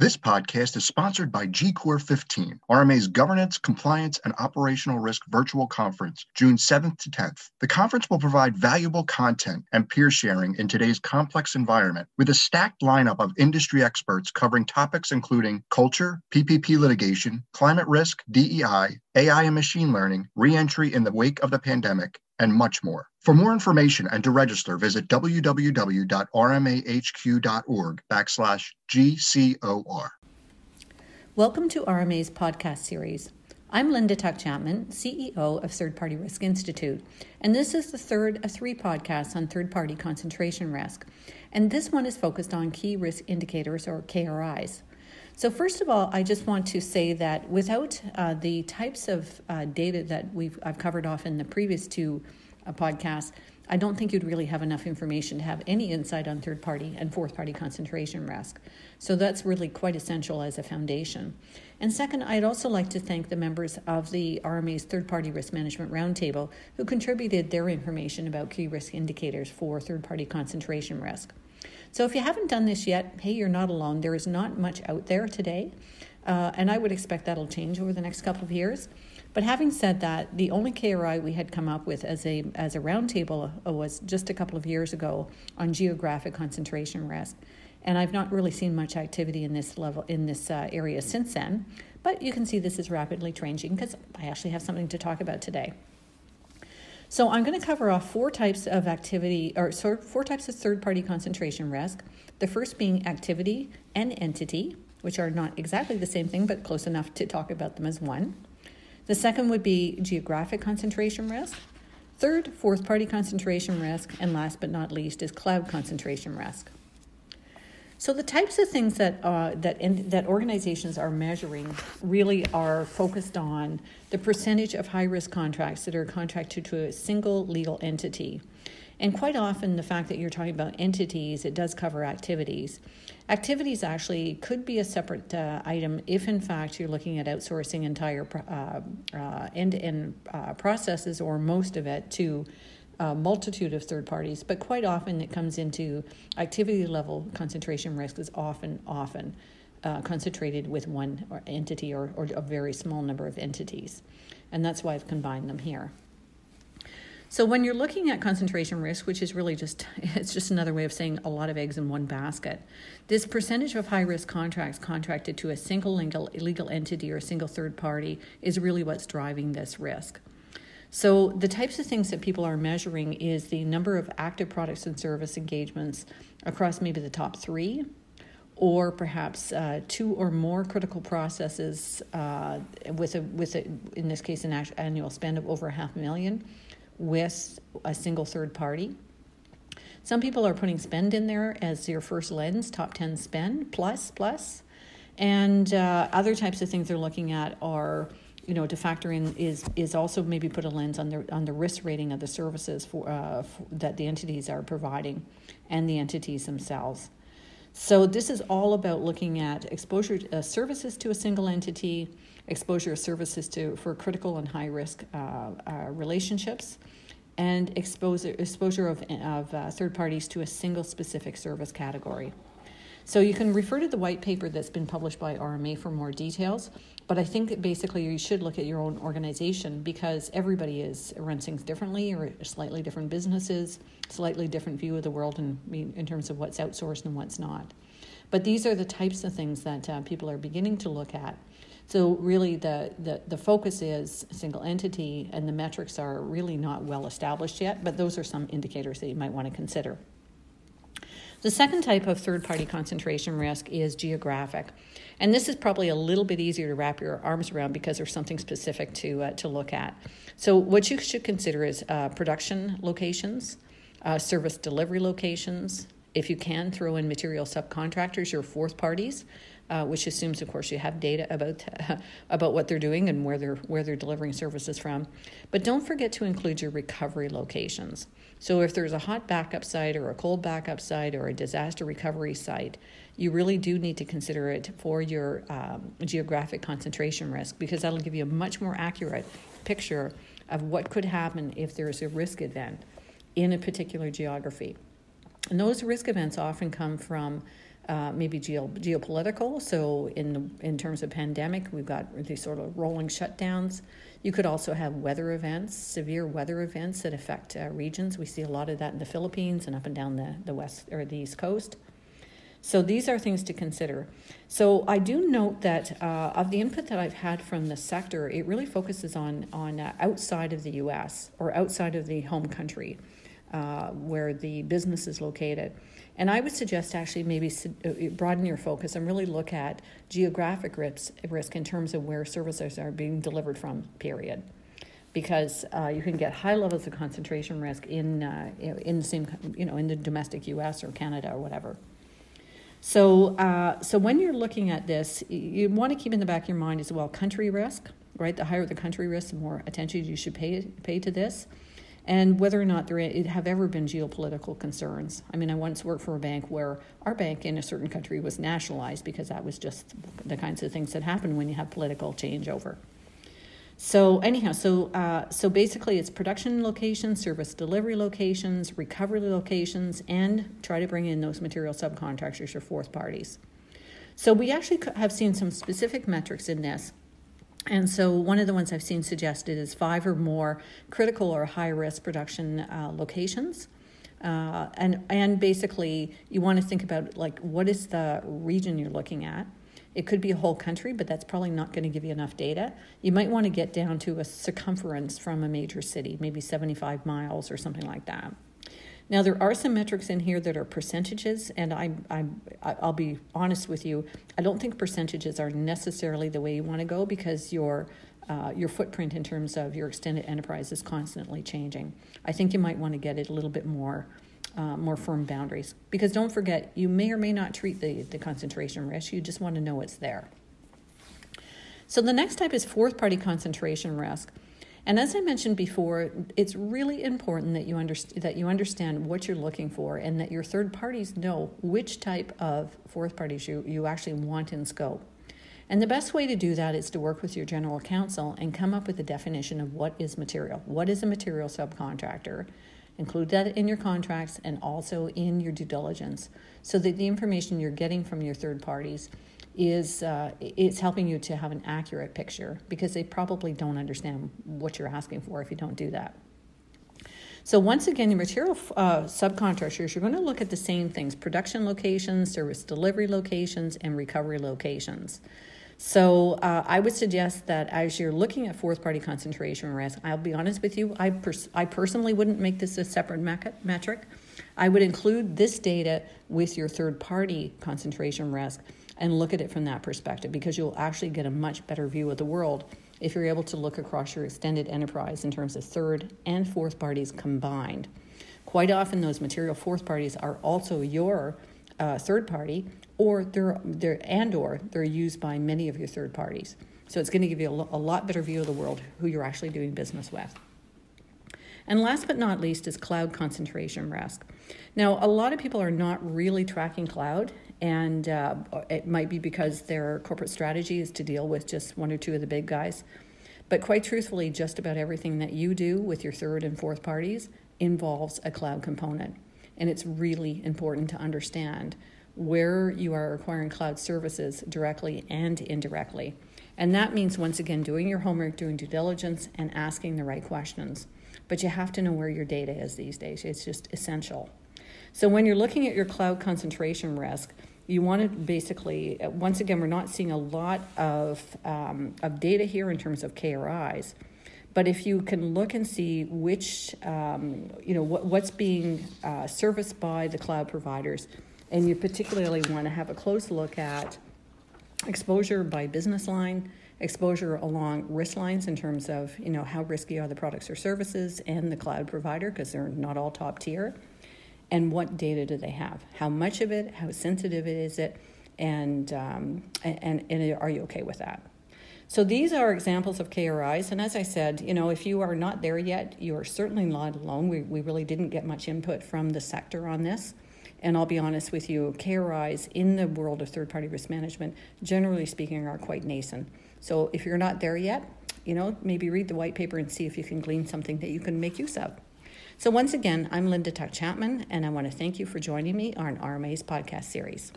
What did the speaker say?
This podcast is sponsored by GCOR 15, RMA's Governance, Compliance, and Operational Risk Virtual Conference, June 7th to 10th. The conference will provide valuable content and peer sharing in today's complex environment with a stacked lineup of industry experts covering topics including culture, PPP litigation, climate risk, DEI, AI and machine learning, reentry in the wake of the pandemic, and much more. For more information and to register, visit www.rmahq.org backslash GCOR. Welcome to RMA's podcast series. I'm Linda Tuck Chapman, CEO of Third Party Risk Institute, and this is the third of three podcasts on third party concentration risk. And this one is focused on key risk indicators or KRIs. So, first of all, I just want to say that without uh, the types of uh, data that we've I've covered off in the previous two uh, podcasts, I don't think you'd really have enough information to have any insight on third party and fourth party concentration risk. So that's really quite essential as a foundation. And second, I'd also like to thank the members of the RMA's third party risk management roundtable who contributed their information about key risk indicators for third party concentration risk. So if you haven't done this yet, hey, you're not alone. There is not much out there today, uh, and I would expect that'll change over the next couple of years. But having said that, the only KRI we had come up with as a as a roundtable uh, was just a couple of years ago on geographic concentration risk, and I've not really seen much activity in this level in this uh, area since then. But you can see this is rapidly changing because I actually have something to talk about today. So I'm going to cover off four types of activity, or four types of third-party concentration risk. The first being activity and entity, which are not exactly the same thing, but close enough to talk about them as one. The second would be geographic concentration risk. Third, fourth-party concentration risk, and last but not least is cloud concentration risk. So the types of things that uh, that in, that organizations are measuring really are focused on the percentage of high risk contracts that are contracted to a single legal entity. And quite often, the fact that you're talking about entities, it does cover activities. Activities actually could be a separate uh, item if, in fact, you're looking at outsourcing entire end to end processes or most of it to a multitude of third parties, but quite often it comes into activity level concentration risk is often, often uh, concentrated with one entity or, or a very small number of entities. And that's why I've combined them here. So when you're looking at concentration risk, which is really just it's just another way of saying a lot of eggs in one basket, this percentage of high risk contracts contracted to a single legal, legal entity or a single third party is really what's driving this risk. So, the types of things that people are measuring is the number of active products and service engagements across maybe the top three, or perhaps uh, two or more critical processes uh, with a with a, in this case an annual spend of over a half million with a single third party. Some people are putting spend in there as your first lens, top 10 spend plus plus. And uh, other types of things they're looking at are you know, to factor in is is also maybe put a lens on the on the risk rating of the services for, uh, for that the entities are providing, and the entities themselves. So this is all about looking at exposure to, uh, services to a single entity, exposure of services to for critical and high risk uh, uh relationships, and exposure exposure of of uh, third parties to a single specific service category. So you can refer to the white paper that's been published by RMA for more details. But I think that basically you should look at your own organization because everybody is runs things differently or slightly different businesses, slightly different view of the world in, in terms of what's outsourced and what's not. But these are the types of things that uh, people are beginning to look at. So really the, the, the focus is single entity and the metrics are really not well established yet, but those are some indicators that you might want to consider. The second type of third party concentration risk is geographic. And this is probably a little bit easier to wrap your arms around because there's something specific to, uh, to look at. So, what you should consider is uh, production locations, uh, service delivery locations. If you can, throw in material subcontractors, your fourth parties, uh, which assumes, of course, you have data about about what they're doing and where they're where they're delivering services from. But don't forget to include your recovery locations. So if there's a hot backup site or a cold backup site or a disaster recovery site, you really do need to consider it for your um, geographic concentration risk because that'll give you a much more accurate picture of what could happen if there's a risk event in a particular geography. And those risk events often come from uh, maybe geo- geopolitical. So, in in terms of pandemic, we've got these sort of rolling shutdowns. You could also have weather events, severe weather events that affect uh, regions. We see a lot of that in the Philippines and up and down the, the west or the east coast. So these are things to consider. So I do note that uh, of the input that I've had from the sector, it really focuses on on uh, outside of the U.S. or outside of the home country, uh, where the business is located. And I would suggest actually maybe uh, broaden your focus and really look at geographic risk, risk in terms of where services are being delivered from, period. Because uh, you can get high levels of concentration risk in, uh, in the same, you know, in the domestic US or Canada or whatever. So, uh, so when you're looking at this, you want to keep in the back of your mind as well country risk, right? The higher the country risk, the more attention you should pay, pay to this and whether or not there have ever been geopolitical concerns. I mean, I once worked for a bank where our bank in a certain country was nationalized because that was just the kinds of things that happen when you have political changeover. So anyhow, so uh, so basically, it's production locations, service delivery locations, recovery locations, and try to bring in those material subcontractors or fourth parties. So we actually have seen some specific metrics in this and so, one of the ones I've seen suggested is five or more critical or high risk production uh, locations. Uh, and, and basically, you want to think about like what is the region you're looking at. It could be a whole country, but that's probably not going to give you enough data. You might want to get down to a circumference from a major city, maybe 75 miles or something like that. Now, there are some metrics in here that are percentages, and I, I, I'll be honest with you, I don't think percentages are necessarily the way you want to go because your uh, your footprint in terms of your extended enterprise is constantly changing. I think you might want to get it a little bit more uh, more firm boundaries because don't forget you may or may not treat the, the concentration risk. You just want to know it's there. So the next type is fourth party concentration risk. And as I mentioned before, it's really important that you, underst- that you understand what you're looking for and that your third parties know which type of fourth parties you, you actually want in scope. And the best way to do that is to work with your general counsel and come up with a definition of what is material. What is a material subcontractor? Include that in your contracts and also in your due diligence so that the information you're getting from your third parties is uh, it's helping you to have an accurate picture because they probably don't understand what you're asking for if you don't do that. So once again, your material uh, subcontractors, you're going to look at the same things: production locations, service delivery locations, and recovery locations. So uh, I would suggest that as you're looking at fourth party concentration risk, I'll be honest with you, I, pers- I personally wouldn't make this a separate metric. I would include this data with your third party concentration risk and look at it from that perspective because you'll actually get a much better view of the world if you're able to look across your extended enterprise in terms of third and fourth parties combined. Quite often, those material fourth parties are also your uh, third party, or they're, they're and or they're used by many of your third parties. So it's going to give you a, a lot better view of the world who you're actually doing business with. And last but not least is cloud concentration risk. Now, a lot of people are not really tracking cloud, and uh, it might be because their corporate strategy is to deal with just one or two of the big guys. But quite truthfully, just about everything that you do with your third and fourth parties involves a cloud component. And it's really important to understand where you are acquiring cloud services directly and indirectly. And that means, once again, doing your homework, doing due diligence, and asking the right questions. But you have to know where your data is these days, it's just essential. So, when you're looking at your cloud concentration risk, you want to basically, once again, we're not seeing a lot of, um, of data here in terms of KRIs. But if you can look and see which, um, you know, what, what's being uh, serviced by the cloud providers, and you particularly want to have a close look at exposure by business line, exposure along risk lines in terms of, you know, how risky are the products or services and the cloud provider, because they're not all top tier and what data do they have? How much of it? How sensitive is it? And, um, and, and are you okay with that? So these are examples of KRIs, and as I said, you know, if you are not there yet, you are certainly not alone. We, we really didn't get much input from the sector on this. And I'll be honest with you, KRIs in the world of third party risk management, generally speaking, are quite nascent. So if you're not there yet, you know, maybe read the white paper and see if you can glean something that you can make use of. So, once again, I'm Linda Tuck Chapman, and I want to thank you for joining me on RMA's podcast series.